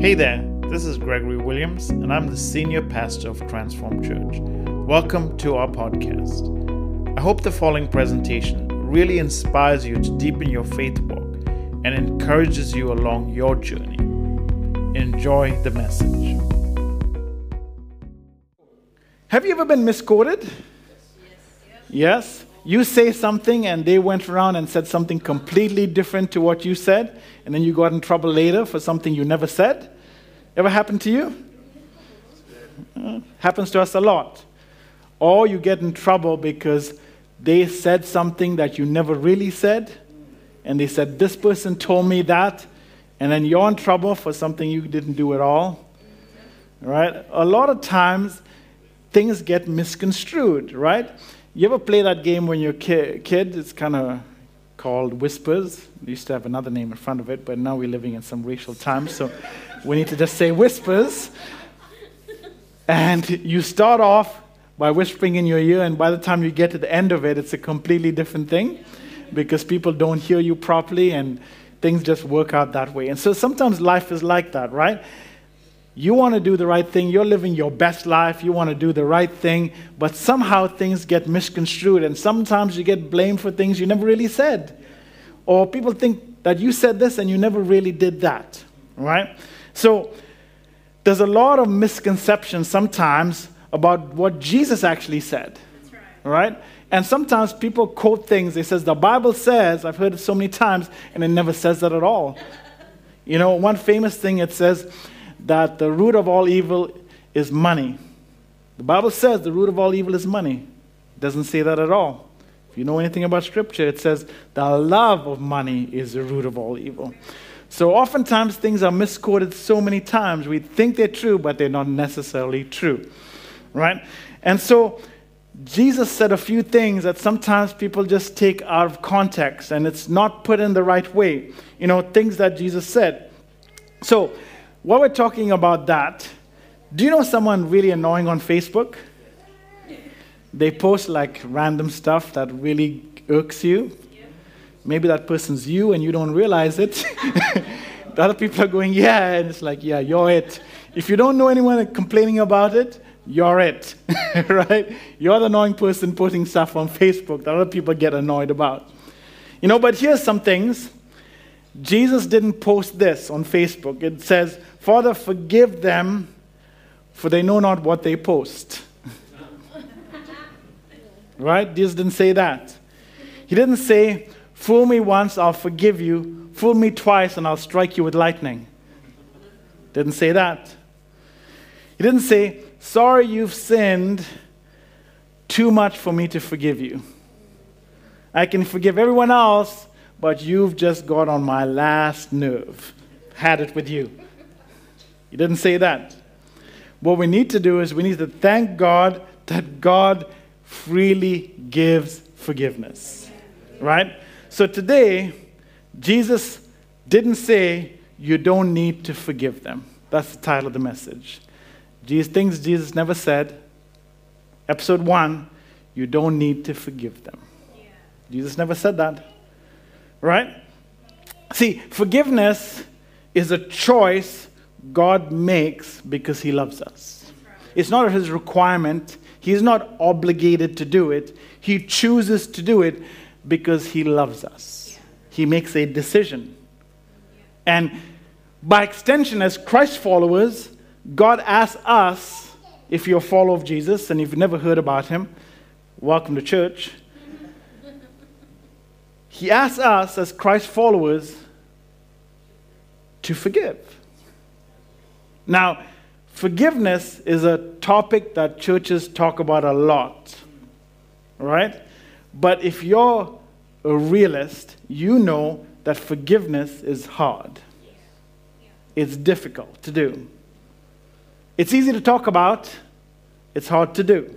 Hey there, this is Gregory Williams, and I'm the senior pastor of Transform Church. Welcome to our podcast. I hope the following presentation really inspires you to deepen your faith walk and encourages you along your journey. Enjoy the message. Have you ever been misquoted? Yes. yes. You say something and they went around and said something completely different to what you said, and then you got in trouble later for something you never said? Ever happened to you? Uh, happens to us a lot. Or you get in trouble because they said something that you never really said, and they said, This person told me that, and then you're in trouble for something you didn't do at all. Right? A lot of times, things get misconstrued, right? You ever play that game when you're a ki- kid? It's kind of called Whispers. Used to have another name in front of it, but now we're living in some racial times, so we need to just say Whispers. And you start off by whispering in your ear, and by the time you get to the end of it, it's a completely different thing because people don't hear you properly and things just work out that way. And so sometimes life is like that, right? You want to do the right thing. You're living your best life. You want to do the right thing. But somehow things get misconstrued. And sometimes you get blamed for things you never really said. Or people think that you said this and you never really did that. Right? So there's a lot of misconceptions sometimes about what Jesus actually said. Right. right. And sometimes people quote things. They says the Bible says. I've heard it so many times, and it never says that at all. You know, one famous thing it says that the root of all evil is money. The Bible says the root of all evil is money. It doesn't say that at all. If you know anything about Scripture, it says the love of money is the root of all evil. So oftentimes things are misquoted so many times. We think they're true, but they're not necessarily true. Right? And so Jesus said a few things that sometimes people just take out of context and it's not put in the right way. You know, things that Jesus said. So while we're talking about that, do you know someone really annoying on Facebook? They post like random stuff that really irks you. Maybe that person's you and you don't realize it. the other people are going, yeah, and it's like, yeah, you're it. If you don't know anyone complaining about it, you're it, right? You're the annoying person posting stuff on Facebook that other people get annoyed about. You know, but here's some things. Jesus didn't post this on Facebook. It says, Father, forgive them, for they know not what they post. right? Jesus didn't say that. He didn't say, Fool me once, I'll forgive you. Fool me twice, and I'll strike you with lightning. Didn't say that. He didn't say, Sorry you've sinned, too much for me to forgive you. I can forgive everyone else, but you've just got on my last nerve. Had it with you. He didn't say that. What we need to do is we need to thank God that God freely gives forgiveness. Right? So today, Jesus didn't say you don't need to forgive them. That's the title of the message. Jesus, things Jesus never said. Episode one, you don't need to forgive them. Yeah. Jesus never said that. Right? See, forgiveness is a choice God makes because He loves us. It's not His requirement, He's not obligated to do it. He chooses to do it because He loves us. He makes a decision. And by extension, as Christ followers, God asks us, if you're a follower of Jesus and you've never heard about Him, welcome to church. He asks us, as Christ followers, to forgive. Now, forgiveness is a topic that churches talk about a lot, right? But if you're a realist, you know that forgiveness is hard. It's difficult to do. It's easy to talk about, it's hard to do.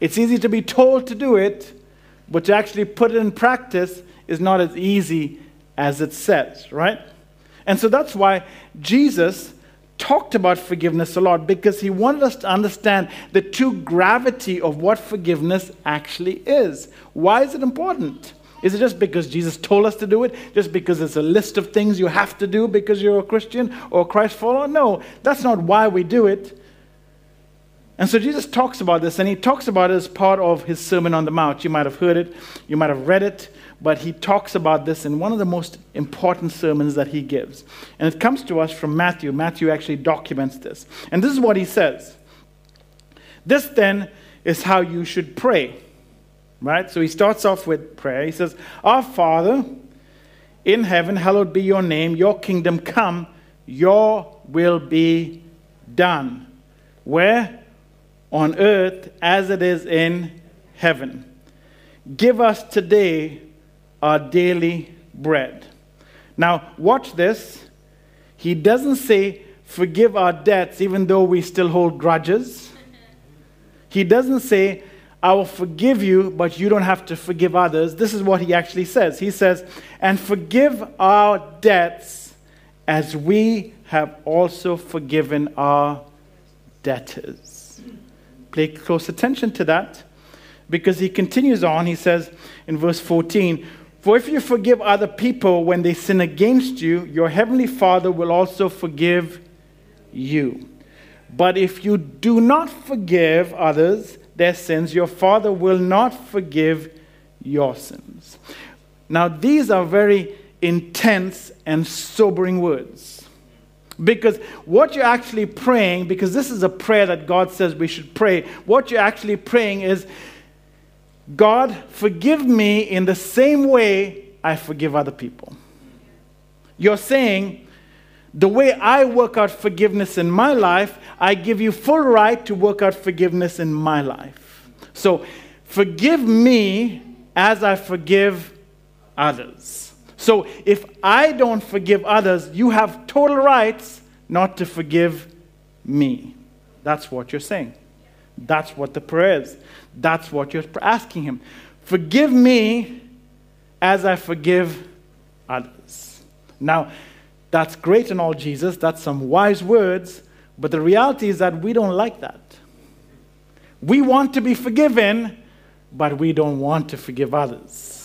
It's easy to be told to do it, but to actually put it in practice is not as easy as it says, right? And so that's why Jesus talked about forgiveness a lot because he wanted us to understand the true gravity of what forgiveness actually is. Why is it important? Is it just because Jesus told us to do it? Just because it's a list of things you have to do because you're a Christian or a Christ follower? No, that's not why we do it. And so Jesus talks about this, and he talks about it as part of his Sermon on the Mount. You might have heard it, you might have read it, but he talks about this in one of the most important sermons that he gives. And it comes to us from Matthew. Matthew actually documents this. And this is what he says This then is how you should pray. Right? So he starts off with prayer. He says, Our Father in heaven, hallowed be your name, your kingdom come, your will be done. Where? On earth as it is in heaven. Give us today our daily bread. Now, watch this. He doesn't say, forgive our debts even though we still hold grudges. He doesn't say, I will forgive you, but you don't have to forgive others. This is what he actually says. He says, and forgive our debts as we have also forgiven our debtors. Pay close attention to that because he continues on. He says in verse 14, For if you forgive other people when they sin against you, your heavenly Father will also forgive you. But if you do not forgive others their sins, your Father will not forgive your sins. Now, these are very intense and sobering words. Because what you're actually praying, because this is a prayer that God says we should pray, what you're actually praying is, God, forgive me in the same way I forgive other people. You're saying, the way I work out forgiveness in my life, I give you full right to work out forgiveness in my life. So forgive me as I forgive others. So if I don't forgive others, you have total rights not to forgive me. That's what you're saying. That's what the prayer is. That's what you're asking Him. Forgive me as I forgive others. Now, that's great and all, Jesus. That's some wise words. But the reality is that we don't like that. We want to be forgiven, but we don't want to forgive others.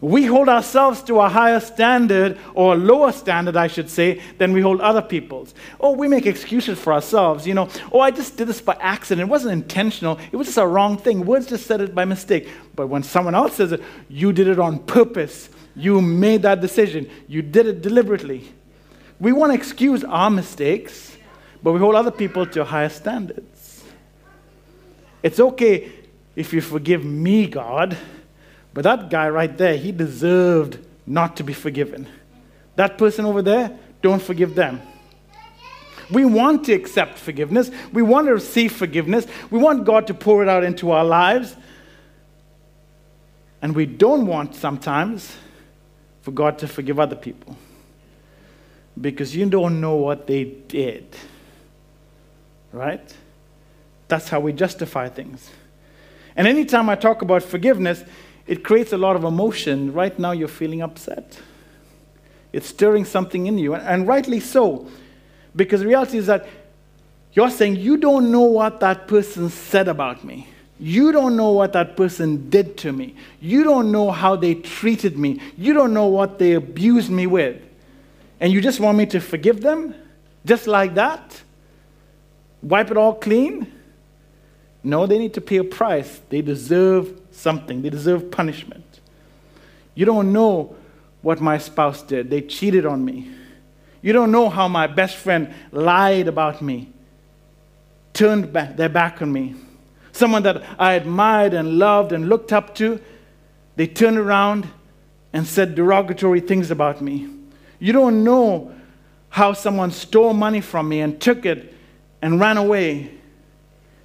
We hold ourselves to a higher standard, or a lower standard, I should say, than we hold other people's. Oh, we make excuses for ourselves. You know, oh, I just did this by accident. It wasn't intentional. It was just a wrong thing. Words just said it by mistake. But when someone else says it, you did it on purpose. You made that decision. You did it deliberately. We want to excuse our mistakes, but we hold other people to higher standards. It's okay if you forgive me, God, but that guy right there, he deserved not to be forgiven. That person over there, don't forgive them. We want to accept forgiveness. We want to receive forgiveness. We want God to pour it out into our lives. And we don't want sometimes for God to forgive other people because you don't know what they did. Right? That's how we justify things. And anytime I talk about forgiveness, it creates a lot of emotion. Right now, you're feeling upset. It's stirring something in you, and rightly so, because the reality is that you're saying, You don't know what that person said about me. You don't know what that person did to me. You don't know how they treated me. You don't know what they abused me with. And you just want me to forgive them? Just like that? Wipe it all clean? No, they need to pay a price. They deserve something, they deserve punishment. You don't know what my spouse did. They cheated on me. You don't know how my best friend lied about me, turned back, their back on me someone that I admired and loved and looked up to, they turned around and said derogatory things about me. You don't know how someone stole money from me and took it and ran away.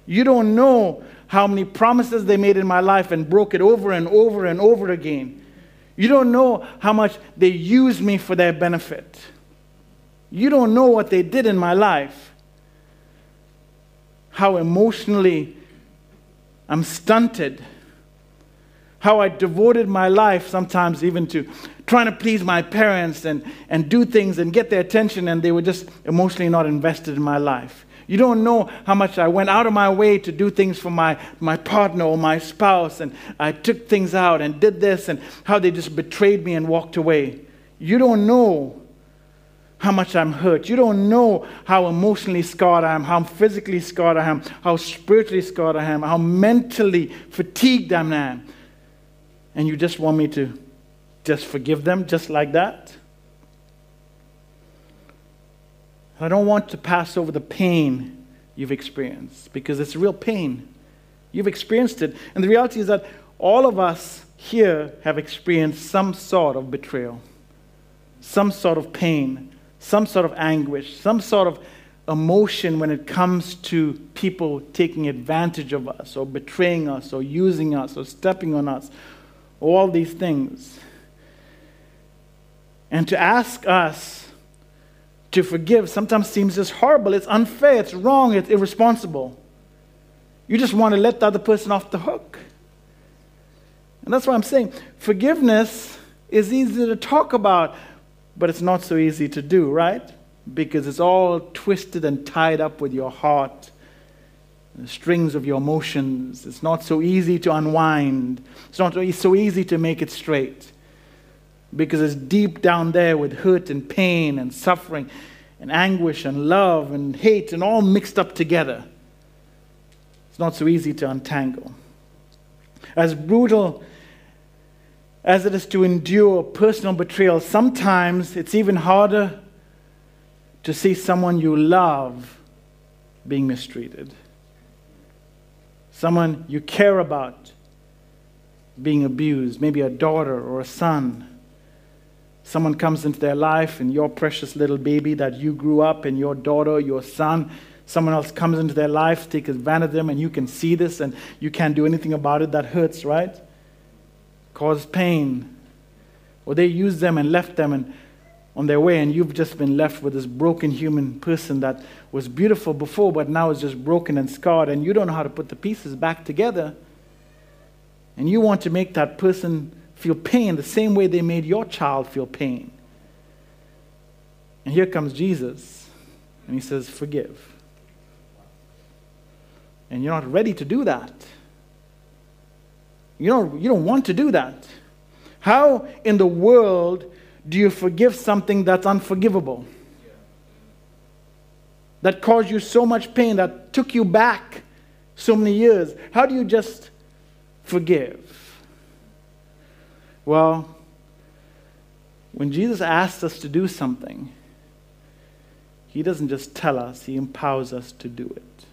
You don't know how many promises they made in my life and broke it over and over and over again. You don't know how much they used me for their benefit. You don't know what they did in my life. How emotionally I'm stunted. How I devoted my life sometimes even to trying to please my parents and, and do things and get their attention, and they were just emotionally not invested in my life. You don't know how much I went out of my way to do things for my, my partner or my spouse, and I took things out and did this, and how they just betrayed me and walked away. You don't know how much I'm hurt. You don't know how emotionally scarred I am, how physically scarred I am, how spiritually scarred I am, how mentally fatigued I am. And you just want me to just forgive them just like that? I don't want to pass over the pain you've experienced because it's real pain. You've experienced it. And the reality is that all of us here have experienced some sort of betrayal, some sort of pain, some sort of anguish, some sort of emotion when it comes to people taking advantage of us or betraying us or using us or stepping on us, all these things. And to ask us to forgive sometimes seems just horrible. It's unfair, it's wrong, it's irresponsible. You just want to let the other person off the hook. And that's why I'm saying forgiveness is easy to talk about, but it's not so easy to do, right? Because it's all twisted and tied up with your heart, the strings of your emotions. It's not so easy to unwind, it's not so easy to make it straight because it's deep down there with hurt and pain and suffering and anguish and love and hate and all mixed up together. It's not so easy to untangle. As brutal as it is to endure personal betrayal, sometimes it's even harder to see someone you love being mistreated, someone you care about being abused, maybe a daughter or a son Someone comes into their life and your precious little baby that you grew up and your daughter, your son, someone else comes into their life, take advantage of them, and you can see this and you can't do anything about it. That hurts, right? Cause pain. Or they used them and left them and on their way, and you've just been left with this broken human person that was beautiful before, but now is just broken and scarred, and you don't know how to put the pieces back together. And you want to make that person feel pain the same way they made your child feel pain. And here comes Jesus, and he says, Forgive. And you're not ready to do that. You don't, you don't want to do that. How in the world do you forgive something that's unforgivable? That caused you so much pain, that took you back so many years? How do you just forgive? Well, when Jesus asks us to do something, he doesn't just tell us, he empowers us to do it.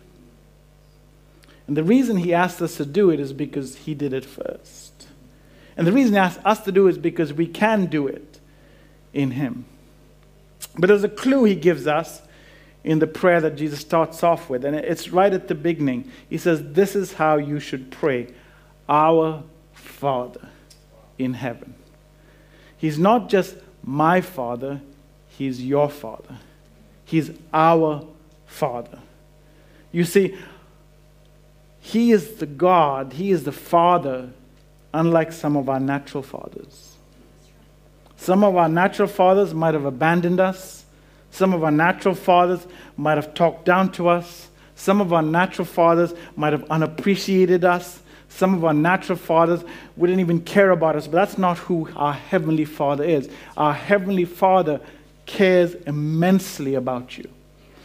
And the reason he asks us to do it is because he did it first. And the reason he asks us to do it is because we can do it in him. But there's a clue he gives us in the prayer that Jesus starts off with, and it's right at the beginning. He says, This is how you should pray Our Father in heaven. He's not just my Father, He's your Father. He's our Father. You see, He is the God, He is the Father, unlike some of our natural fathers. Some of our natural fathers might have abandoned us. Some of our natural fathers might have talked down to us. Some of our natural fathers might have unappreciated us. Some of our natural fathers wouldn't even care about us, but that's not who our Heavenly Father is. Our Heavenly Father cares immensely about you.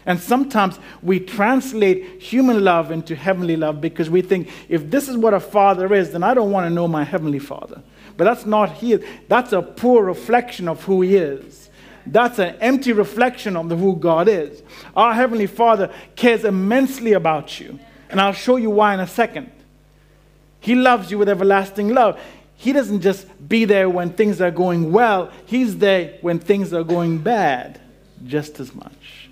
And sometimes we translate human love into heavenly love because we think if this is what a father is, then I don't want to know my heavenly father. But that's not he. That's a poor reflection of who he is. That's an empty reflection of who God is. Our heavenly father cares immensely about you. And I'll show you why in a second. He loves you with everlasting love. He doesn't just be there when things are going well, He's there when things are going bad just as much.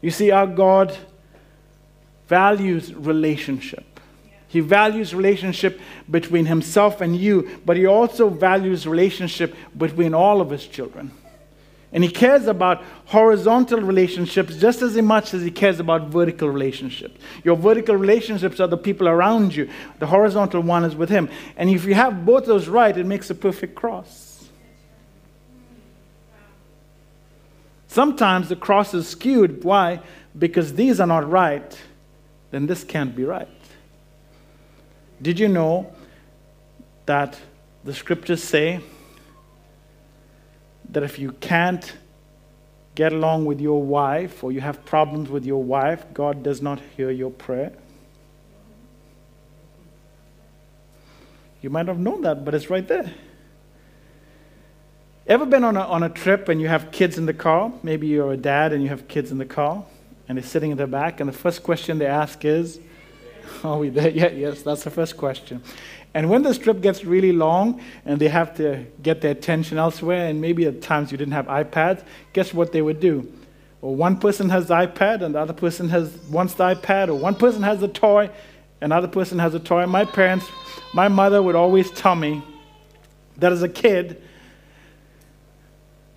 You see, our God values relationship. He values relationship between himself and you, but he also values relationship between all of his children. And he cares about horizontal relationships just as much as he cares about vertical relationships. Your vertical relationships are the people around you, the horizontal one is with him. And if you have both those right, it makes a perfect cross. Sometimes the cross is skewed. Why? Because these are not right, then this can't be right. Did you know that the scriptures say that if you can't get along with your wife or you have problems with your wife, God does not hear your prayer? You might have known that, but it's right there. Ever been on a, on a trip and you have kids in the car? Maybe you're a dad and you have kids in the car and they're sitting in the back, and the first question they ask is, Are we there yet? Yes, that's the first question. And when the strip gets really long and they have to get their attention elsewhere, and maybe at times you didn't have iPads, guess what they would do? Or one person has the iPad and the other person has wants the iPad, or one person has a toy, another person has a toy. My parents, my mother would always tell me that as a kid,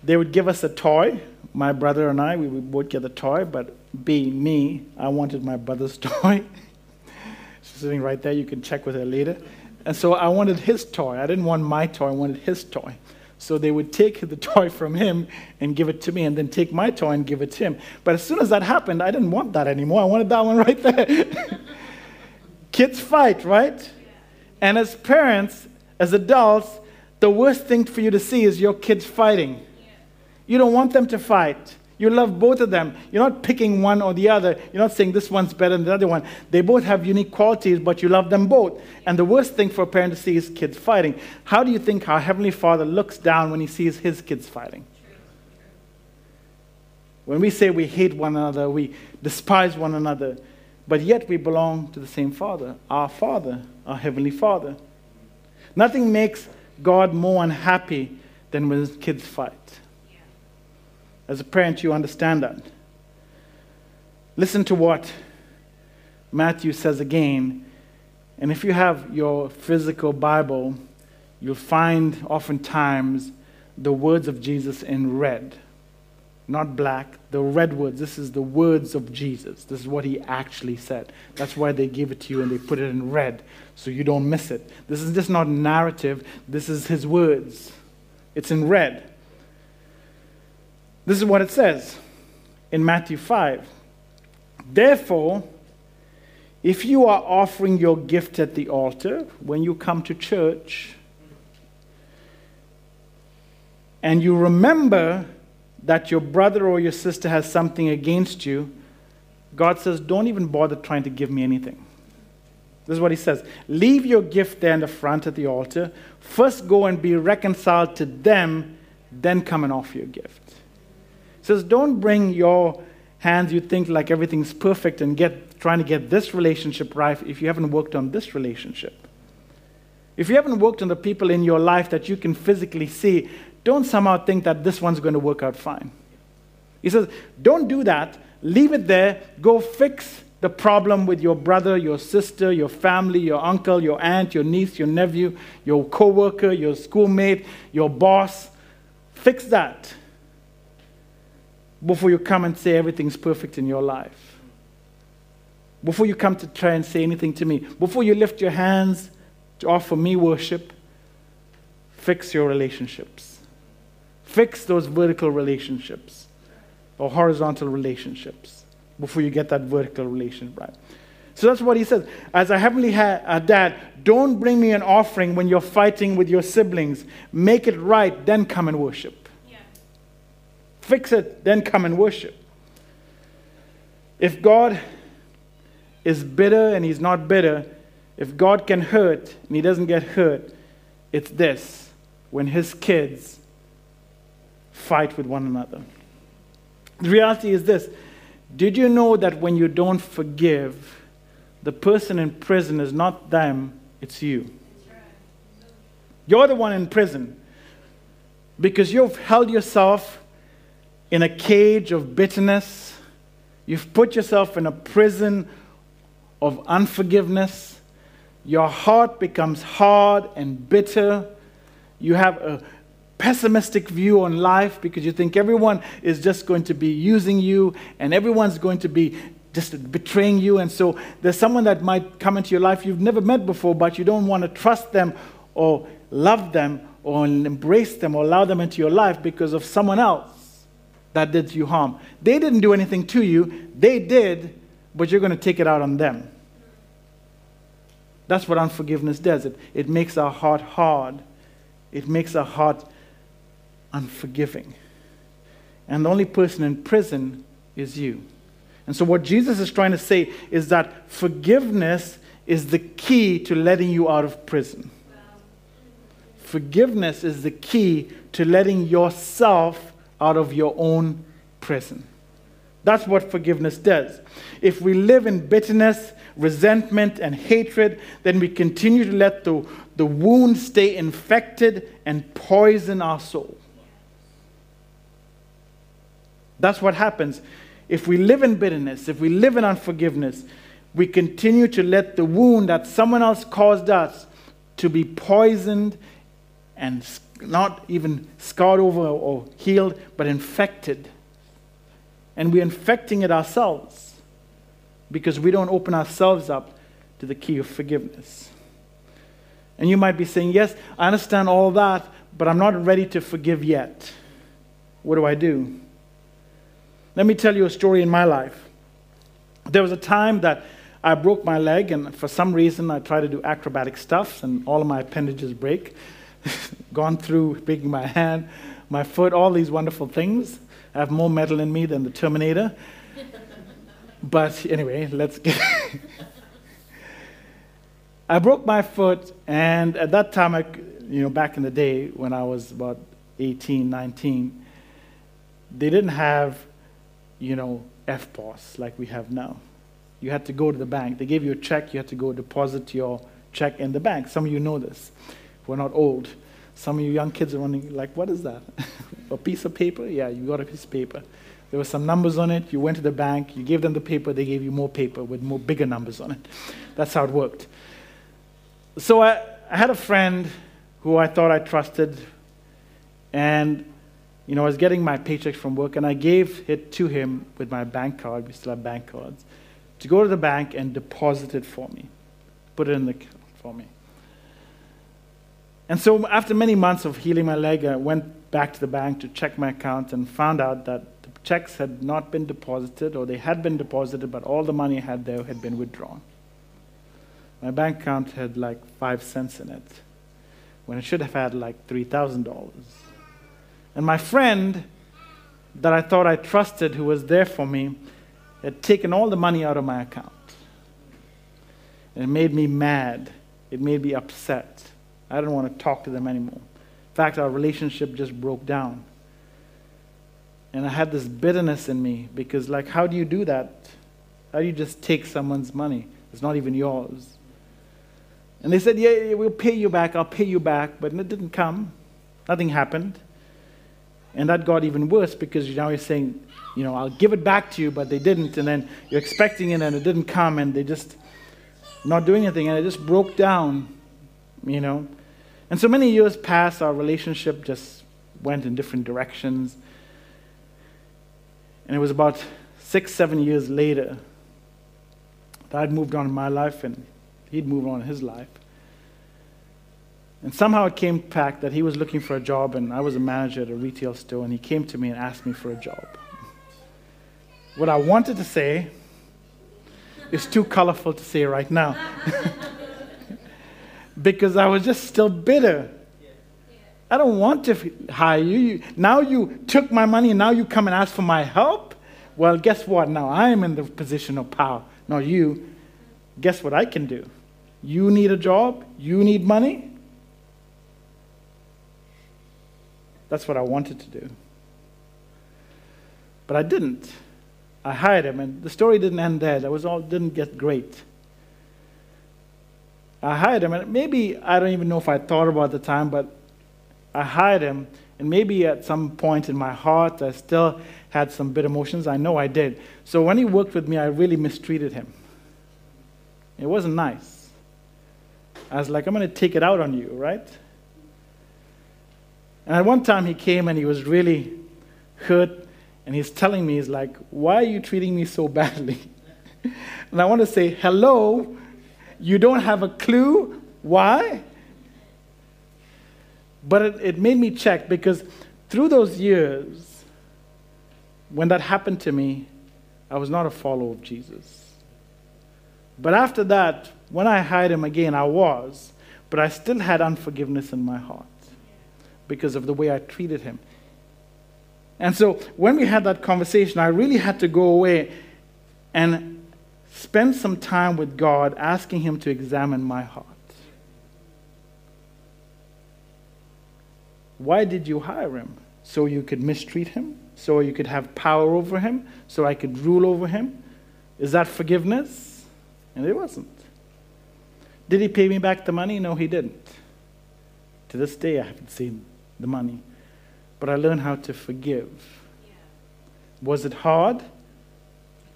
they would give us a toy. My brother and I, we would both get a toy, but being me, I wanted my brother's toy. Sitting right there. You can check with her later. And so I wanted his toy. I didn't want my toy, I wanted his toy. So they would take the toy from him and give it to me, and then take my toy and give it to him. But as soon as that happened, I didn't want that anymore. I wanted that one right there. Kids fight, right? And as parents, as adults, the worst thing for you to see is your kids fighting. You don't want them to fight. You love both of them. You're not picking one or the other. You're not saying this one's better than the other one. They both have unique qualities, but you love them both. And the worst thing for a parent to see is kids fighting. How do you think our Heavenly Father looks down when he sees his kids fighting? When we say we hate one another, we despise one another, but yet we belong to the same Father, our Father, our Heavenly Father. Nothing makes God more unhappy than when his kids fight. As a parent, you understand that. Listen to what Matthew says again. And if you have your physical Bible, you'll find oftentimes the words of Jesus in red, not black, the red words. This is the words of Jesus. This is what he actually said. That's why they give it to you and they put it in red so you don't miss it. This is just not narrative, this is his words. It's in red. This is what it says in Matthew 5. Therefore, if you are offering your gift at the altar when you come to church, and you remember that your brother or your sister has something against you, God says, don't even bother trying to give me anything. This is what he says Leave your gift there in the front at the altar. First go and be reconciled to them, then come and offer your gift says, Don't bring your hands, you think like everything's perfect, and get trying to get this relationship right if you haven't worked on this relationship. If you haven't worked on the people in your life that you can physically see, don't somehow think that this one's going to work out fine. He says, Don't do that. Leave it there. Go fix the problem with your brother, your sister, your family, your uncle, your aunt, your niece, your nephew, your coworker, your schoolmate, your boss. Fix that before you come and say everything's perfect in your life. Before you come to try and say anything to me. Before you lift your hands to offer me worship, fix your relationships. Fix those vertical relationships or horizontal relationships before you get that vertical relationship right. So that's what he says. As a heavenly ha- dad, don't bring me an offering when you're fighting with your siblings. Make it right, then come and worship. Fix it, then come and worship. If God is bitter and He's not bitter, if God can hurt and He doesn't get hurt, it's this when His kids fight with one another. The reality is this Did you know that when you don't forgive, the person in prison is not them, it's you? You're the one in prison because you've held yourself in a cage of bitterness. You've put yourself in a prison of unforgiveness. Your heart becomes hard and bitter. You have a pessimistic view on life because you think everyone is just going to be using you and everyone's going to be just betraying you. And so there's someone that might come into your life you've never met before, but you don't want to trust them or love them or embrace them or allow them into your life because of someone else that did you harm. They didn't do anything to you, they did, but you're going to take it out on them. That's what unforgiveness does. It, it makes our heart hard, it makes our heart unforgiving. And the only person in prison is you. And so, what Jesus is trying to say is that forgiveness is the key to letting you out of prison. Forgiveness is the key to letting yourself out of your own prison. That's what forgiveness does. If we live in bitterness, resentment, and hatred, then we continue to let the, the wound stay infected and poison our soul. That's what happens. If we live in bitterness, if we live in unforgiveness, we continue to let the wound that someone else caused us to be poisoned and not even scarred over or healed, but infected. And we're infecting it ourselves because we don't open ourselves up to the key of forgiveness. And you might be saying, Yes, I understand all that, but I'm not ready to forgive yet. What do I do? Let me tell you a story in my life. There was a time that I broke my leg, and for some reason, I tried to do acrobatic stuff, and all of my appendages break. Gone through breaking my hand, my foot, all these wonderful things. I have more metal in me than the Terminator. but anyway, let's get. I broke my foot, and at that time, I, you know, back in the day when I was about 18, 19, they didn't have, you know, EFTPOS like we have now you had to go to the bank. They gave you a check, you had to go deposit your check in the bank. Some of you know this. We're not old. Some of you young kids are running like, what is that? a piece of paper? Yeah, you got a piece of paper. There were some numbers on it. You went to the bank, you gave them the paper, they gave you more paper with more bigger numbers on it. That's how it worked. So I, I had a friend who I thought I trusted, and you know, I was getting my paychecks from work, and I gave it to him with my bank card. We still have bank cards to go to the bank and deposit it for me, put it in the account for me. And so, after many months of healing my leg, I went back to the bank to check my account and found out that the checks had not been deposited, or they had been deposited, but all the money I had there had been withdrawn. My bank account had like five cents in it, when it should have had like $3,000. And my friend that I thought I trusted, who was there for me, had taken all the money out of my account. And it made me mad. It made me upset. I didn't want to talk to them anymore. In fact, our relationship just broke down. And I had this bitterness in me because, like, how do you do that? How do you just take someone's money? It's not even yours. And they said, Yeah, yeah we'll pay you back. I'll pay you back. But it didn't come. Nothing happened. And that got even worse because now you're saying, you know, I'll give it back to you, but they didn't. And then you're expecting it and it didn't come and they just not doing anything and it just broke down, you know. And so many years passed, our relationship just went in different directions. And it was about six, seven years later that I'd moved on in my life and he'd moved on in his life. And somehow it came back that he was looking for a job, and I was a manager at a retail store, and he came to me and asked me for a job. What I wanted to say is too colorful to say right now. because I was just still bitter. I don't want to hire you. Now you took my money and now you come and ask for my help? Well, guess what? Now I am in the position of power, not you. Guess what I can do? You need a job? You need money? That's what I wanted to do. But I didn't. I hired him, and the story didn't end there. That was all didn't get great. I hired him, and maybe I don't even know if I thought about the time, but I hired him, and maybe at some point in my heart I still had some bitter emotions. I know I did. So when he worked with me, I really mistreated him. It wasn't nice. I was like, I'm going to take it out on you, right? And at one time he came and he was really hurt and he's telling me, he's like, Why are you treating me so badly? and I want to say, Hello, you don't have a clue why? But it, it made me check because through those years, when that happened to me, I was not a follower of Jesus. But after that, when I hired him again, I was, but I still had unforgiveness in my heart because of the way I treated him. And so when we had that conversation, I really had to go away and spend some time with God, asking Him to examine my heart. Why did you hire him? So you could mistreat him? So you could have power over him? So I could rule over him? Is that forgiveness? And it wasn't. Did he pay me back the money? No, he didn't. To this day, I haven't seen the money. But I learned how to forgive. Yeah. Was it hard?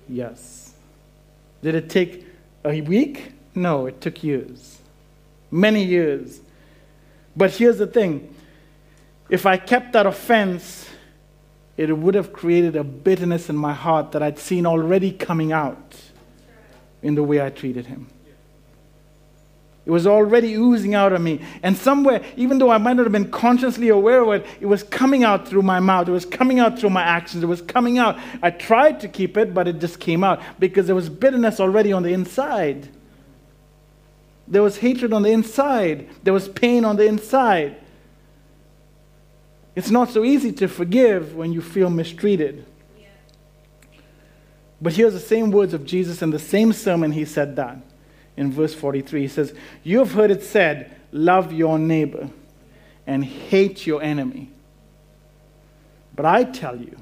Yes. Did it take a week? No, it took years. Many years. But here's the thing if I kept that offense, it would have created a bitterness in my heart that I'd seen already coming out in the way I treated him. It was already oozing out of me. And somewhere, even though I might not have been consciously aware of it, it was coming out through my mouth. It was coming out through my actions. It was coming out. I tried to keep it, but it just came out because there was bitterness already on the inside. There was hatred on the inside. There was pain on the inside. It's not so easy to forgive when you feel mistreated. But here's the same words of Jesus in the same sermon, he said that in verse 43. He says, You have heard it said, Love your neighbor and hate your enemy. But I tell you,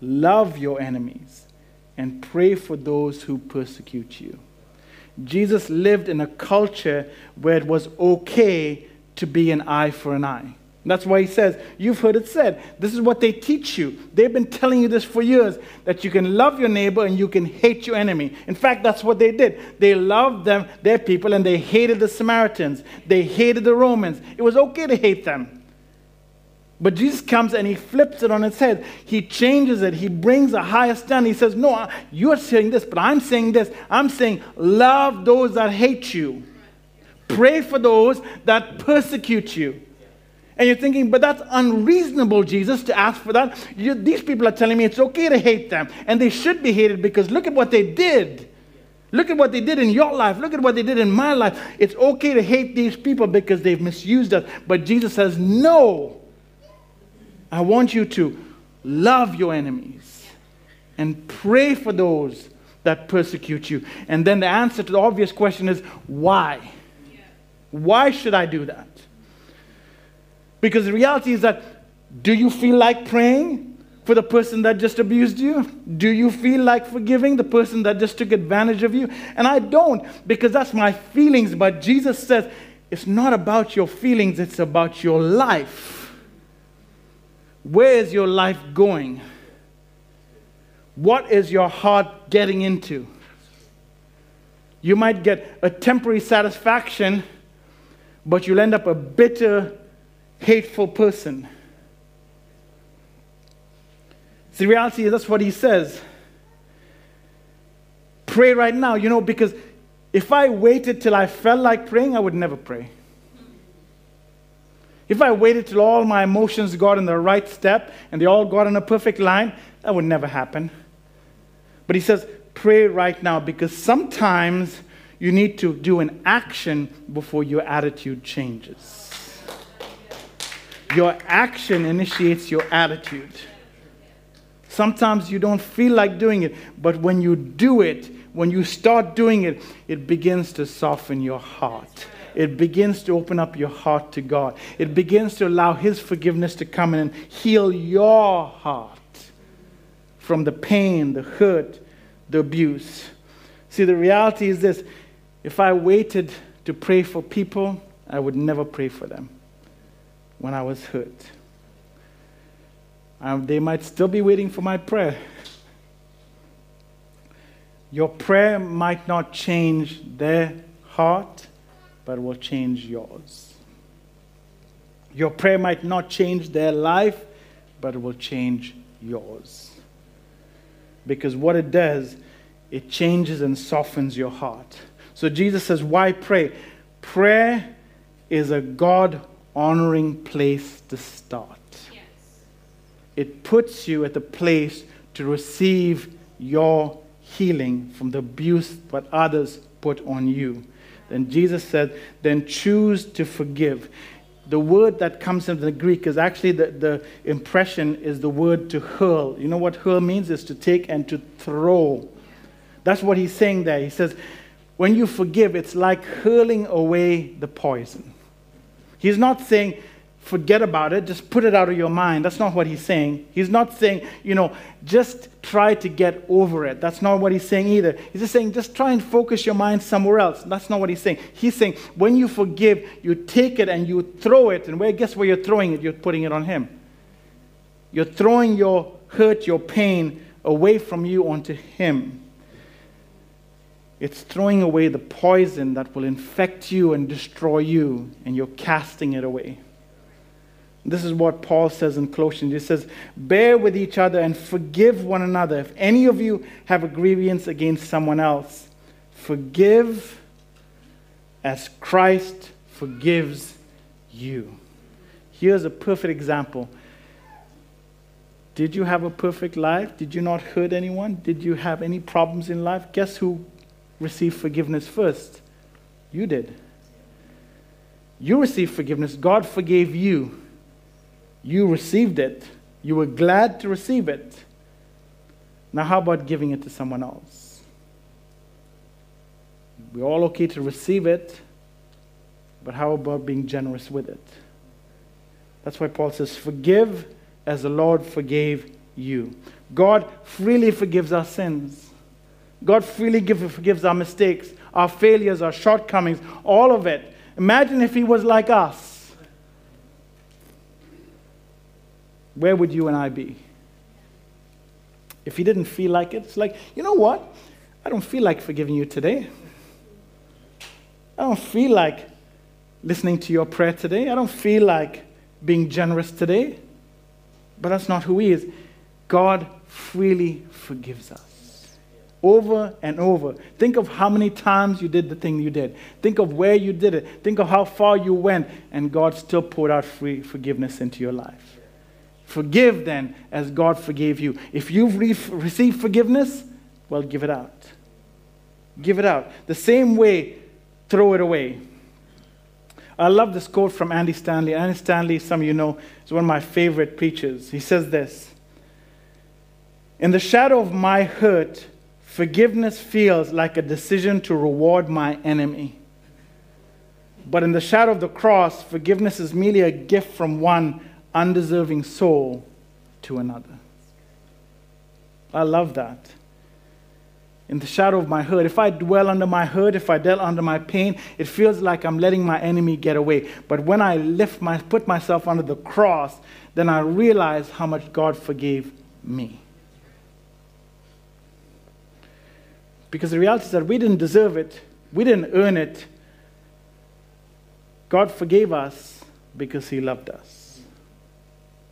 love your enemies and pray for those who persecute you. Jesus lived in a culture where it was okay to be an eye for an eye. That's why he says, You've heard it said. This is what they teach you. They've been telling you this for years that you can love your neighbor and you can hate your enemy. In fact, that's what they did. They loved them, their people, and they hated the Samaritans. They hated the Romans. It was okay to hate them. But Jesus comes and he flips it on its head. He changes it. He brings a higher standard. He says, No, you're saying this, but I'm saying this. I'm saying, Love those that hate you, pray for those that persecute you. And you're thinking, but that's unreasonable, Jesus, to ask for that. You, these people are telling me it's okay to hate them, and they should be hated because look at what they did. Look at what they did in your life. Look at what they did in my life. It's okay to hate these people because they've misused us. But Jesus says, no. I want you to love your enemies and pray for those that persecute you. And then the answer to the obvious question is, why? Why should I do that? Because the reality is that do you feel like praying for the person that just abused you? Do you feel like forgiving the person that just took advantage of you? And I don't because that's my feelings. But Jesus says it's not about your feelings, it's about your life. Where is your life going? What is your heart getting into? You might get a temporary satisfaction, but you'll end up a bitter hateful person. The reality is that's what he says. Pray right now, you know, because if I waited till I felt like praying, I would never pray. If I waited till all my emotions got in the right step and they all got in a perfect line, that would never happen. But he says, pray right now because sometimes you need to do an action before your attitude changes. Your action initiates your attitude. Sometimes you don't feel like doing it, but when you do it, when you start doing it, it begins to soften your heart. It begins to open up your heart to God. It begins to allow His forgiveness to come in and heal your heart from the pain, the hurt, the abuse. See, the reality is this if I waited to pray for people, I would never pray for them when I was hurt. Um, they might still be waiting for my prayer. Your prayer might not change their heart, but will change yours. Your prayer might not change their life, but it will change yours. Because what it does, it changes and softens your heart. So Jesus says, Why pray? Prayer is a God honoring place to start. Yes. it puts you at the place to receive your healing from the abuse that others put on you. Then Jesus said, then choose to forgive. The word that comes into the Greek is actually the, the impression is the word to hurl. You know what hurl means? Is to take and to throw. That's what he's saying there. He says, when you forgive, it's like hurling away the poison. He's not saying, forget about it, just put it out of your mind. That's not what he's saying. He's not saying, you know, just try to get over it. That's not what he's saying either. He's just saying, just try and focus your mind somewhere else. That's not what he's saying. He's saying, when you forgive, you take it and you throw it. And where, guess where you're throwing it? You're putting it on him. You're throwing your hurt, your pain away from you onto him. It's throwing away the poison that will infect you and destroy you, and you're casting it away. This is what Paul says in Colossians. He says, Bear with each other and forgive one another. If any of you have a grievance against someone else, forgive as Christ forgives you. Here's a perfect example. Did you have a perfect life? Did you not hurt anyone? Did you have any problems in life? Guess who received forgiveness first? You did. You received forgiveness. God forgave you. You received it. You were glad to receive it. Now, how about giving it to someone else? We're all okay to receive it, but how about being generous with it? That's why Paul says, Forgive as the Lord forgave you. God freely forgives our sins. God freely give, forgives our mistakes, our failures, our shortcomings, all of it. Imagine if He was like us. where would you and I be? If he didn't feel like it, it's like, you know what? I don't feel like forgiving you today. I don't feel like listening to your prayer today. I don't feel like being generous today. But that's not who he is. God freely forgives us over and over. Think of how many times you did the thing you did. Think of where you did it. Think of how far you went, and God still poured out free forgiveness into your life. Forgive then as God forgave you. If you've re- received forgiveness, well, give it out. Give it out. The same way, throw it away. I love this quote from Andy Stanley. Andy Stanley, some of you know, is one of my favorite preachers. He says this In the shadow of my hurt, forgiveness feels like a decision to reward my enemy. But in the shadow of the cross, forgiveness is merely a gift from one undeserving soul to another. I love that. In the shadow of my hurt, if I dwell under my hurt, if I dwell under my pain, it feels like I'm letting my enemy get away. But when I lift my, put myself under the cross, then I realize how much God forgave me. Because the reality is that we didn't deserve it, we didn't earn it. God forgave us because He loved us.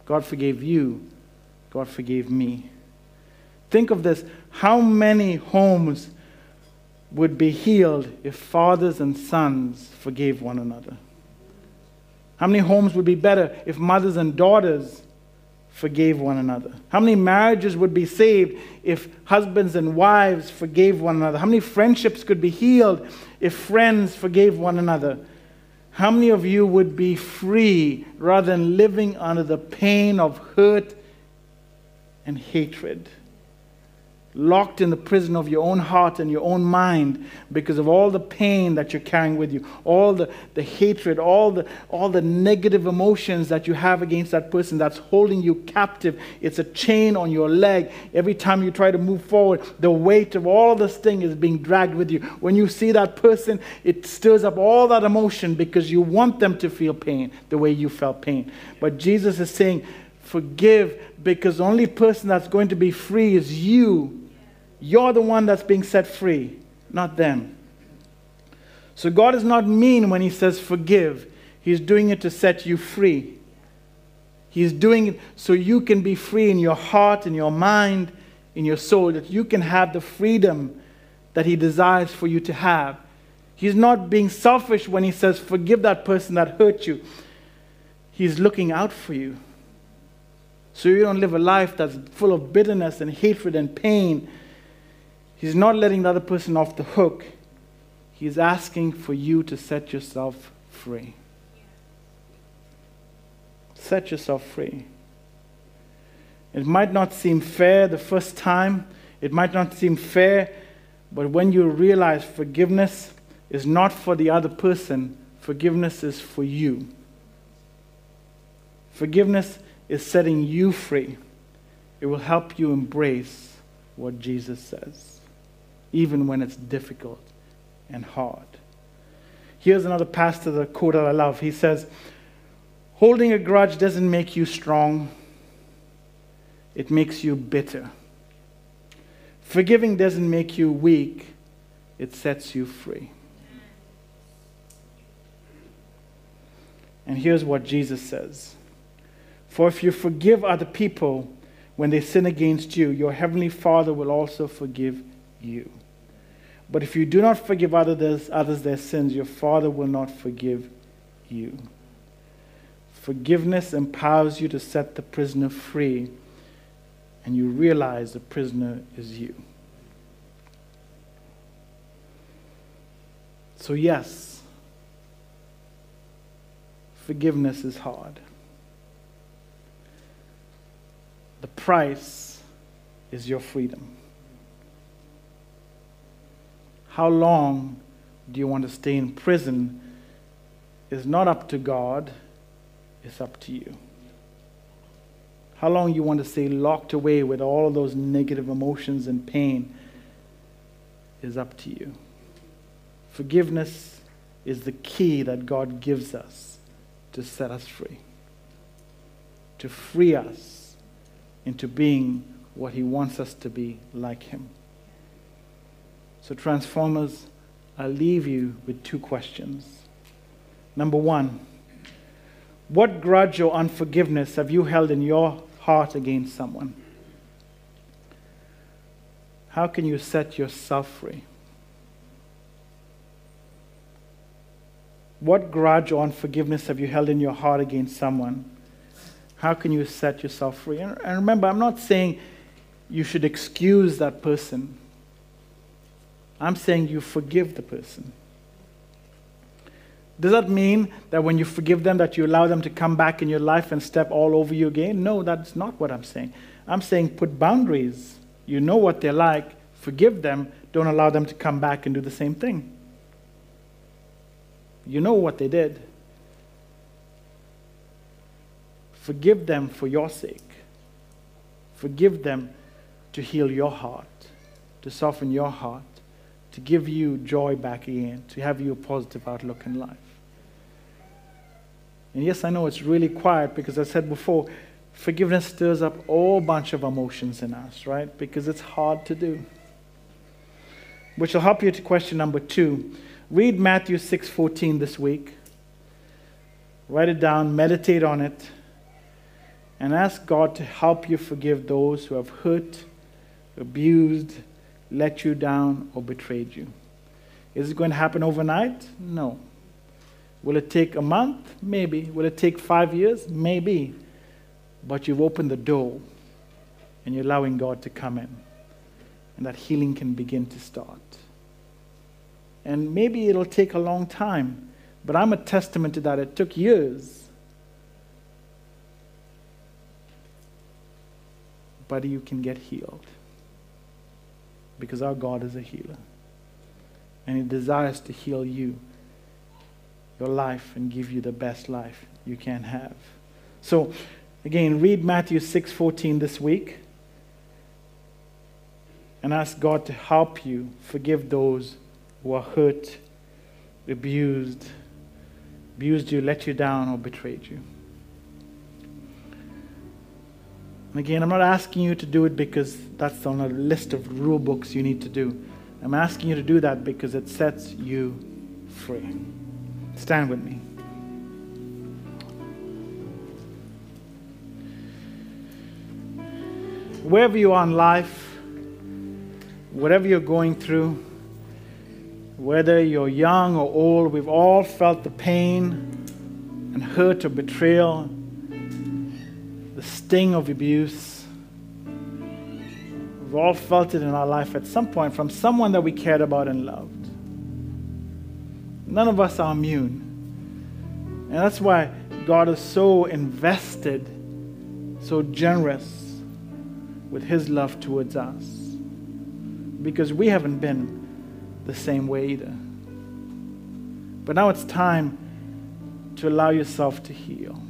God forgave you. God forgave me. Think of this how many homes would be healed if fathers and sons forgave one another? How many homes would be better if mothers and daughters forgave one another? How many marriages would be saved if husbands and wives forgave one another? How many friendships could be healed if friends forgave one another? How many of you would be free rather than living under the pain of hurt and hatred? Locked in the prison of your own heart and your own mind because of all the pain that you're carrying with you, all the, the hatred, all the, all the negative emotions that you have against that person that's holding you captive. It's a chain on your leg. Every time you try to move forward, the weight of all this thing is being dragged with you. When you see that person, it stirs up all that emotion because you want them to feel pain the way you felt pain. But Jesus is saying, forgive because the only person that's going to be free is you you're the one that's being set free, not them. So God is not mean when He says forgive, He's doing it to set you free. He's doing it so you can be free in your heart, in your mind, in your soul, that you can have the freedom that He desires for you to have. He's not being selfish when He says, Forgive that person that hurt you. He's looking out for you so you don't live a life that's full of bitterness and hatred and pain. He's not letting the other person off the hook. He's asking for you to set yourself free. Set yourself free. It might not seem fair the first time, it might not seem fair, but when you realize forgiveness is not for the other person, forgiveness is for you. Forgiveness is setting you free. It will help you embrace what Jesus says, even when it's difficult and hard. Here's another pastor, the quote that I love. He says, Holding a grudge doesn't make you strong, it makes you bitter. Forgiving doesn't make you weak, it sets you free. And here's what Jesus says For if you forgive other people when they sin against you, your heavenly Father will also forgive you. But if you do not forgive others, others their sins, your Father will not forgive you. Forgiveness empowers you to set the prisoner free and you realize the prisoner is you. So, yes, forgiveness is hard. The price is your freedom. How long do you want to stay in prison is not up to God, it's up to you how long you want to stay locked away with all of those negative emotions and pain is up to you. Forgiveness is the key that God gives us to set us free, to free us into being what He wants us to be like Him. So, Transformers, I leave you with two questions. Number one, what grudge or unforgiveness have you held in your heart against someone? How can you set yourself free? What grudge or unforgiveness have you held in your heart against someone? How can you set yourself free? And remember, I'm not saying you should excuse that person. I'm saying you forgive the person. Does that mean that when you forgive them that you allow them to come back in your life and step all over you again? No, that's not what I'm saying. I'm saying put boundaries. You know what they're like. Forgive them. Don't allow them to come back and do the same thing. You know what they did. Forgive them for your sake. Forgive them to heal your heart, to soften your heart, to give you joy back again, to have you a positive outlook in life. And yes, I know it's really quiet because I said before, forgiveness stirs up all bunch of emotions in us, right? Because it's hard to do. Which will help you to question number two. Read Matthew 6:14 this week. Write it down, meditate on it, and ask God to help you forgive those who have hurt, abused, let you down, or betrayed you. Is it going to happen overnight? No. Will it take a month? Maybe. Will it take five years? Maybe. But you've opened the door and you're allowing God to come in. And that healing can begin to start. And maybe it'll take a long time, but I'm a testament to that. It took years. But you can get healed because our God is a healer. And He desires to heal you your life and give you the best life you can have. So, again, read Matthew 6:14 this week and ask God to help you forgive those who are hurt, abused, abused you, let you down, or betrayed you. Again, I'm not asking you to do it because that's on a list of rule books you need to do. I'm asking you to do that because it sets you free. Stand with me. Wherever you are in life, whatever you're going through, whether you're young or old, we've all felt the pain and hurt or betrayal, sting of abuse. We've all felt it in our life at some point from someone that we cared about and loved. None of us are immune. And that's why God is so invested, so generous with His love towards us. Because we haven't been the same way either. But now it's time to allow yourself to heal.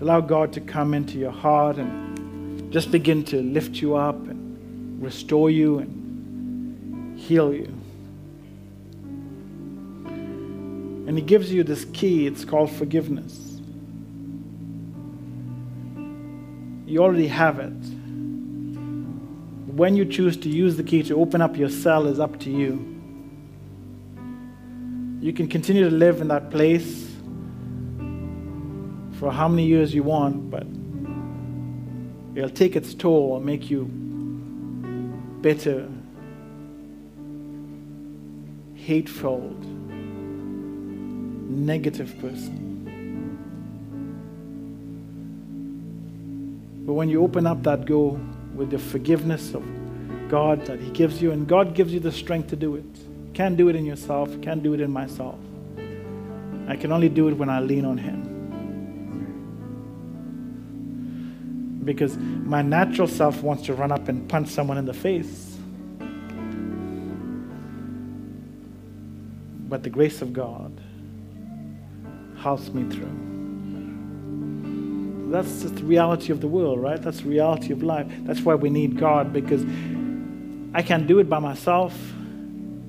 To allow God to come into your heart and just begin to lift you up and restore you and heal you. And He gives you this key, it's called forgiveness. You already have it. When you choose to use the key to open up your cell is up to you. You can continue to live in that place for how many years you want, but it'll take its toll and make you bitter, hateful, negative person. But when you open up that door with the forgiveness of God that He gives you, and God gives you the strength to do it. You can't do it in yourself, can't do it in myself. I can only do it when I lean on Him. Because my natural self wants to run up and punch someone in the face. But the grace of God helps me through. That's just the reality of the world, right? That's the reality of life. That's why we need God because I can't do it by myself.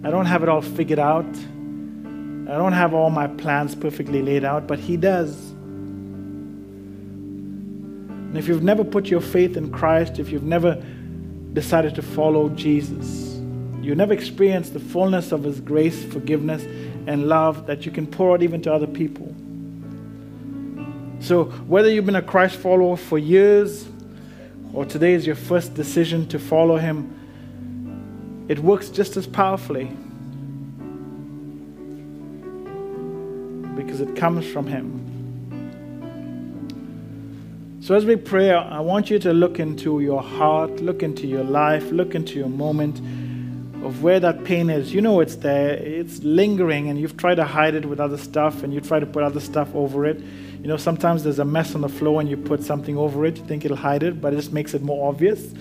I don't have it all figured out. I don't have all my plans perfectly laid out, but He does. And if you've never put your faith in Christ, if you've never decided to follow Jesus, you never experienced the fullness of His grace, forgiveness, and love that you can pour out even to other people. So, whether you've been a Christ follower for years or today is your first decision to follow Him, it works just as powerfully because it comes from Him. So, as we pray, I want you to look into your heart, look into your life, look into your moment of where that pain is. You know it's there, it's lingering, and you've tried to hide it with other stuff, and you try to put other stuff over it. You know, sometimes there's a mess on the floor, and you put something over it, you think it'll hide it, but it just makes it more obvious.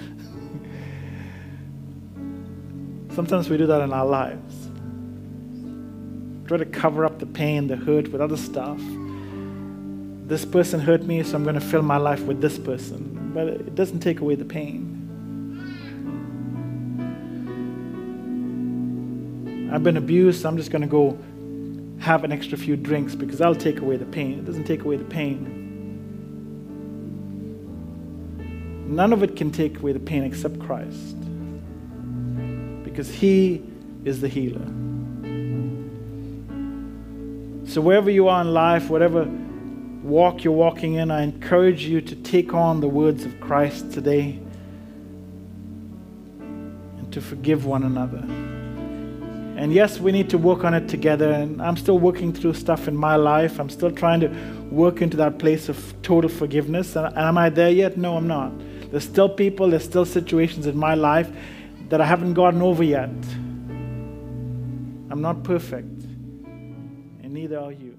sometimes we do that in our lives. Try to cover up the pain, the hurt with other stuff. This person hurt me, so I'm going to fill my life with this person. But it doesn't take away the pain. I've been abused, so I'm just going to go have an extra few drinks because that'll take away the pain. It doesn't take away the pain. None of it can take away the pain except Christ because He is the healer. So, wherever you are in life, whatever walk you're walking in, I encourage you to take on the words of Christ today and to forgive one another. And yes, we need to work on it together. And I'm still working through stuff in my life. I'm still trying to work into that place of total forgiveness. And am I there yet? No, I'm not. There's still people, there's still situations in my life that I haven't gotten over yet. I'm not perfect, and neither are you.